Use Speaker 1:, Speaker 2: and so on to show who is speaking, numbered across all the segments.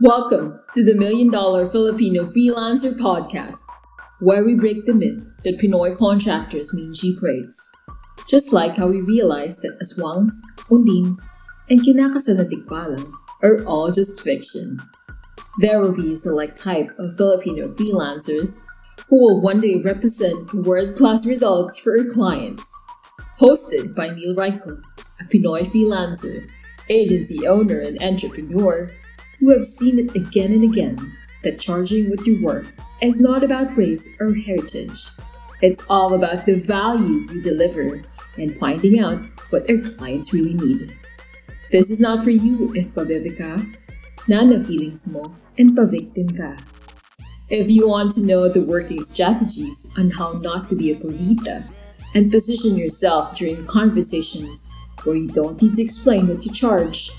Speaker 1: Welcome to the Million Dollar Filipino Freelancer Podcast, where we break the myth that Pinoy contractors mean cheap rates. Just like how we realized that aswangs, undins, and kinakasanatipalang are all just fiction. There will be a select type of Filipino freelancers who will one day represent world-class results for our clients. Hosted by Neil Reichel, a Pinoy freelancer, agency owner, and entrepreneur who have seen it again and again that charging with your worth is not about race or heritage. It's all about the value you deliver and finding out what our clients really need. This is not for you if pabebe nana feelings mo, and pa-victim ka. If you want to know the working strategies on how not to be a purita and position yourself during conversations where you don't need to explain what you charge,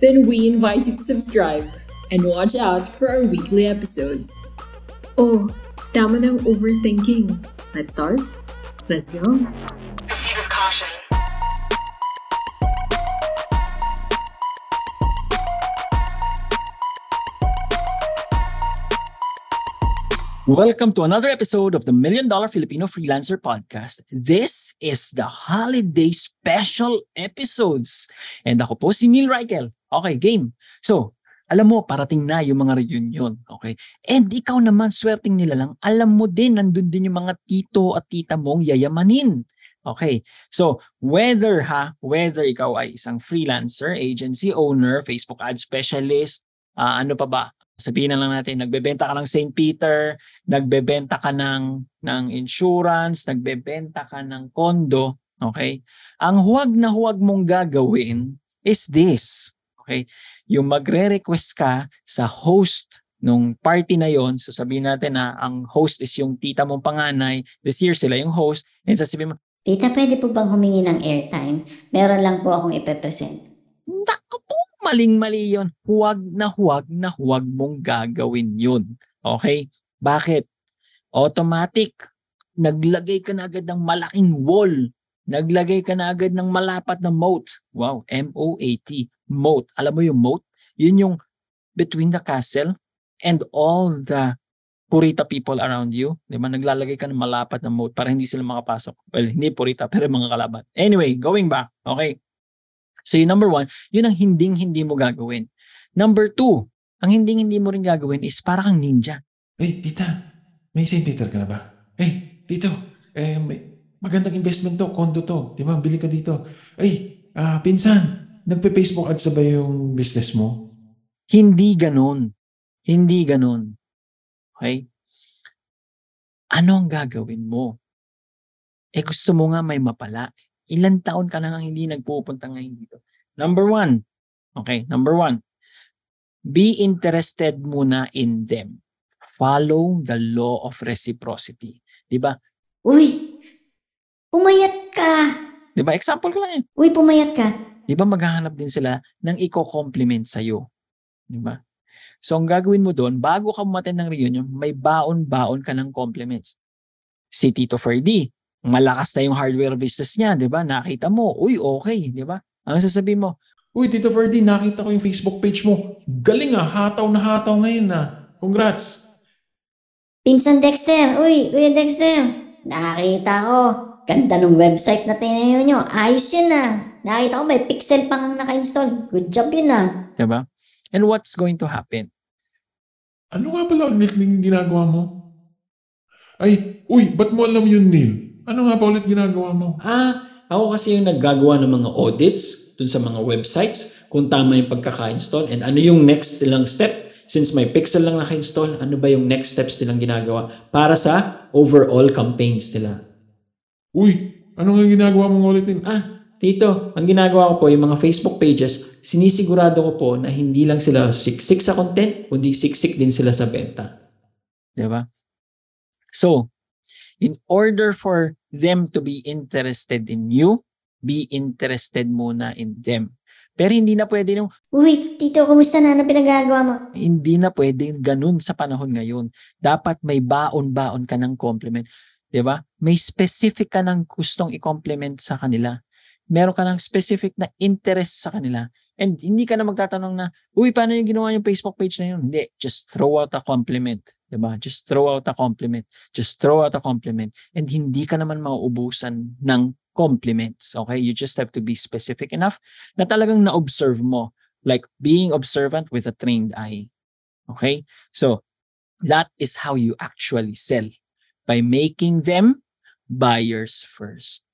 Speaker 1: then we invite you to subscribe and watch out for our weekly episodes. Oh, tama ng overthinking. Let's start? Let's go!
Speaker 2: Proceed with caution.
Speaker 3: Welcome to another episode of the Million Dollar Filipino Freelancer Podcast. This is the holiday special episodes. And ako po si Neil Reichel. Okay, game. So, alam mo, parating na yung mga reunion. Okay? And ikaw naman, swerting nila lang, alam mo din, nandun din yung mga tito at tita mong yayamanin. Okay. So, whether ha, whether ikaw ay isang freelancer, agency owner, Facebook ad specialist, ah, ano pa ba? sabihin na lang natin, nagbebenta ka ng St. Peter, nagbebenta ka ng, ng insurance, nagbebenta ka ng kondo, okay? Ang huwag na huwag mong gagawin is this, okay? Yung magre-request ka sa host nung party na yon so sabihin natin na ang host is yung tita mong panganay, this year sila yung host, and sasabihin mo,
Speaker 4: Tita, pwede po bang humingi ng airtime? Meron lang po akong ipepresent.
Speaker 3: Naku po, maling-mali yun. Huwag na huwag na huwag mong gagawin yun. Okay? Bakit? Automatic. Naglagay ka na agad ng malaking wall. Naglagay ka na agad ng malapat na moat. Wow, M-O-A-T. Moat. Alam mo yung moat? Yun yung between the castle and all the purita people around you. Di ba? Naglalagay ka ng malapat na moat para hindi sila makapasok. Well, hindi purita, pero mga kalaban. Anyway, going back. Okay. So yung number one, yun ang hinding-hindi mo gagawin. Number two, ang hinding-hindi mo rin gagawin is para kang ninja.
Speaker 5: Hey, tita, may St. Peter ka na ba? Hey, tito, eh, may magandang investment to, condo to. Di ba? Bili ka dito. Ay, ah, pinsan, nagpe-Facebook ads ba yung business mo?
Speaker 3: Hindi ganun. Hindi ganun. Okay? Ano ang gagawin mo? Eh gusto mo nga may mapala. Ilan taon ka na nga hindi nagpupunta ngayon dito? Number one. Okay, number one. Be interested muna in them. Follow the law of reciprocity. Di ba?
Speaker 4: Uy, pumayat ka.
Speaker 3: Di ba? Example ko lang yun.
Speaker 4: Uy, pumayat ka.
Speaker 3: Di ba maghahanap din sila ng i-compliment sa'yo? Di ba? So, ang gagawin mo doon, bago ka umaten ng reunion, may baon-baon ka ng compliments. Si Tito Ferdy, malakas na yung hardware business niya, di ba? Nakita mo, uy, okay, di ba? Ang sasabihin mo,
Speaker 5: Uy, Tito Ferdy, nakita ko yung Facebook page mo. Galing ah, hataw na hataw ngayon ah. Congrats.
Speaker 4: Pinsan Dexter. Uy, Kuya Dexter. Nakita ko. Ganda ng website na tinayo nyo. Ayos yun ah. Nakita ko may pixel pang ang naka-install. Good job yun ah.
Speaker 3: di ba? And what's going to happen?
Speaker 5: Ano nga pala ulit yung ginagawa mo? Ay, uy, ba't mo alam yun, Neil? Ano nga pa ulit ginagawa mo?
Speaker 3: Ah, ako kasi yung naggagawa ng mga audits dun sa mga websites kung tama yung pagkaka-install and ano yung next nilang step. Since may pixel lang naka-install, ano ba yung next steps nilang ginagawa para sa overall campaigns nila?
Speaker 5: Uy, ano nga ginagawa mo ulit? Neil?
Speaker 3: Ah, Tito, ang ginagawa ko po, yung mga Facebook pages, sinisigurado ko po na hindi lang sila siksik sa content, kundi siksik din sila sa benta. Di ba? So, in order for them to be interested in you, be interested muna in them. Pero hindi na pwede nung,
Speaker 4: Uy, Tito, kumusta na? Ano pinagagawa mo?
Speaker 3: hindi na pwede ganun sa panahon ngayon. Dapat may baon-baon ka ng compliment. 'Di ba? May specific ka ng gustong i-compliment sa kanila. Meron ka ng specific na interest sa kanila. And hindi ka na magtatanong na, uy, paano yung ginawa yung Facebook page na yun? Hindi, just throw out a compliment. Diba? Just throw out a compliment. Just throw out a compliment. And hindi ka naman mauubusan ng compliments. Okay? You just have to be specific enough na talagang na-observe mo. Like being observant with a trained eye. Okay? So, that is how you actually sell. By making them buyers first.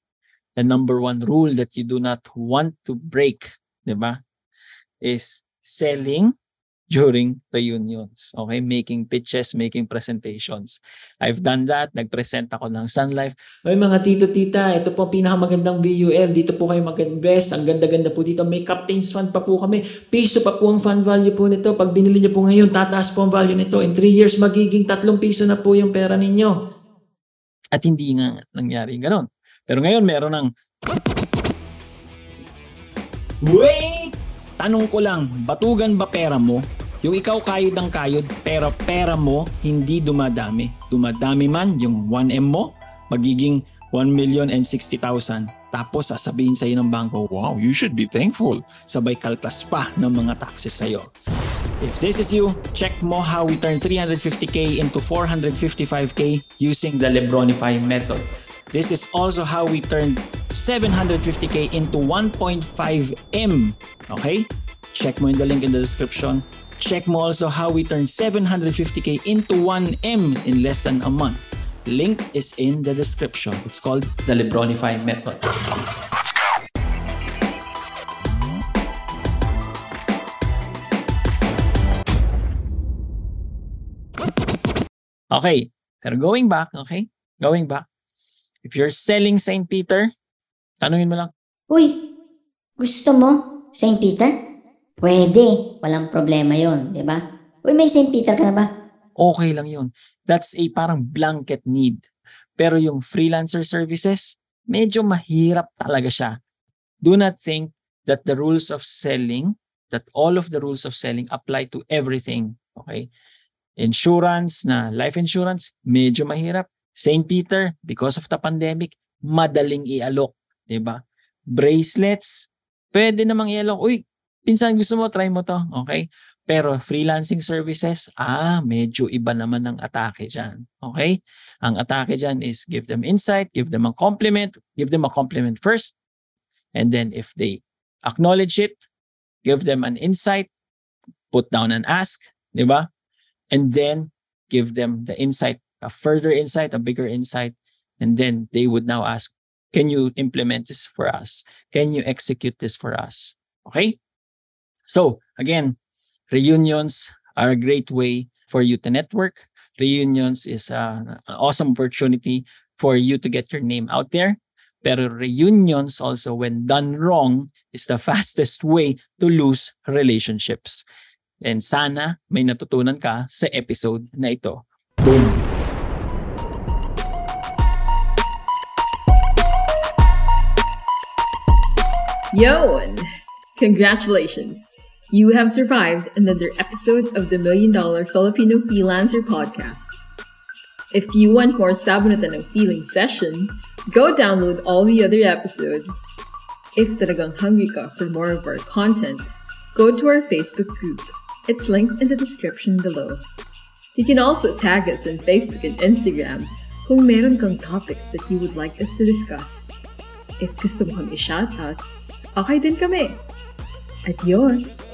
Speaker 3: The number one rule that you do not want to break, di ba? Is selling during reunions. Okay? Making pitches, making presentations. I've done that. Nag-present ako ng Sun Life. Ay mga tito, tita, ito po ang pinakamagandang VUL. Dito po kayo mag-invest. Ang ganda-ganda po dito. May captain's fund pa po kami. Piso pa po ang fund value po nito. Pag binili niyo po ngayon, tataas po ang value nito. In 3 years, magiging tatlong piso na po yung pera ninyo. At hindi nga nangyari ganon. Pero ngayon, meron ng Wait! Tanong ko lang, batugan ba pera mo? Yung ikaw kayod ng kayod, pero pera mo hindi dumadami. Dumadami man yung 1M mo, magiging 1 million and 60,000. Tapos sasabihin sa'yo ng bangko, wow, you should be thankful. Sabay kaltas pa ng mga taxes sa'yo. If this is you, check mo how we turn 350k into 455k using the Lebronify method. This is also how we turned 750k into 1.5M. Okay? Check mo in the link in the description. Check mo also how we turned 750k into 1M in less than a month. Link is in the description. It's called the Lebronify method. Okay, pero going back, okay? Going back. If you're selling St. Peter, tanungin mo lang,
Speaker 4: Uy, gusto mo St. Peter? Pwede. Walang problema yon, di ba? Uy, may St. Peter ka na ba?
Speaker 3: okay lang yun. That's a parang blanket need. Pero yung freelancer services, medyo mahirap talaga siya. Do not think that the rules of selling, that all of the rules of selling apply to everything. Okay? Insurance na life insurance, medyo mahirap. St. Peter, because of the pandemic, madaling ialok. Diba? Bracelets, pwede namang ialok. Uy, pinsan gusto mo, try mo to. Okay? Pero freelancing services, ah, medyo iba naman ang atake dyan. Okay? Ang atake dyan is give them insight, give them a compliment, give them a compliment first. And then if they acknowledge it, give them an insight, put down an ask, di ba? And then give them the insight, a further insight, a bigger insight. And then they would now ask, can you implement this for us? Can you execute this for us? Okay? So, again, reunions are a great way for you to network. Reunions is a, an awesome opportunity for you to get your name out there. Pero reunions also, when done wrong, is the fastest way to lose relationships. And sana may natutunan ka sa episode na ito. Boom!
Speaker 1: Yo! and Congratulations! You have survived another episode of the Million Dollar Filipino Freelancer Podcast. If you want more Sabunan ng Feeling session, go download all the other episodes. If talagang hungry ka for more of our content, go to our Facebook group. It's linked in the description below. You can also tag us on Facebook and Instagram kung meron kang topics that you would like us to discuss. If gusto mo kami shoutout, okay din kami. Adios!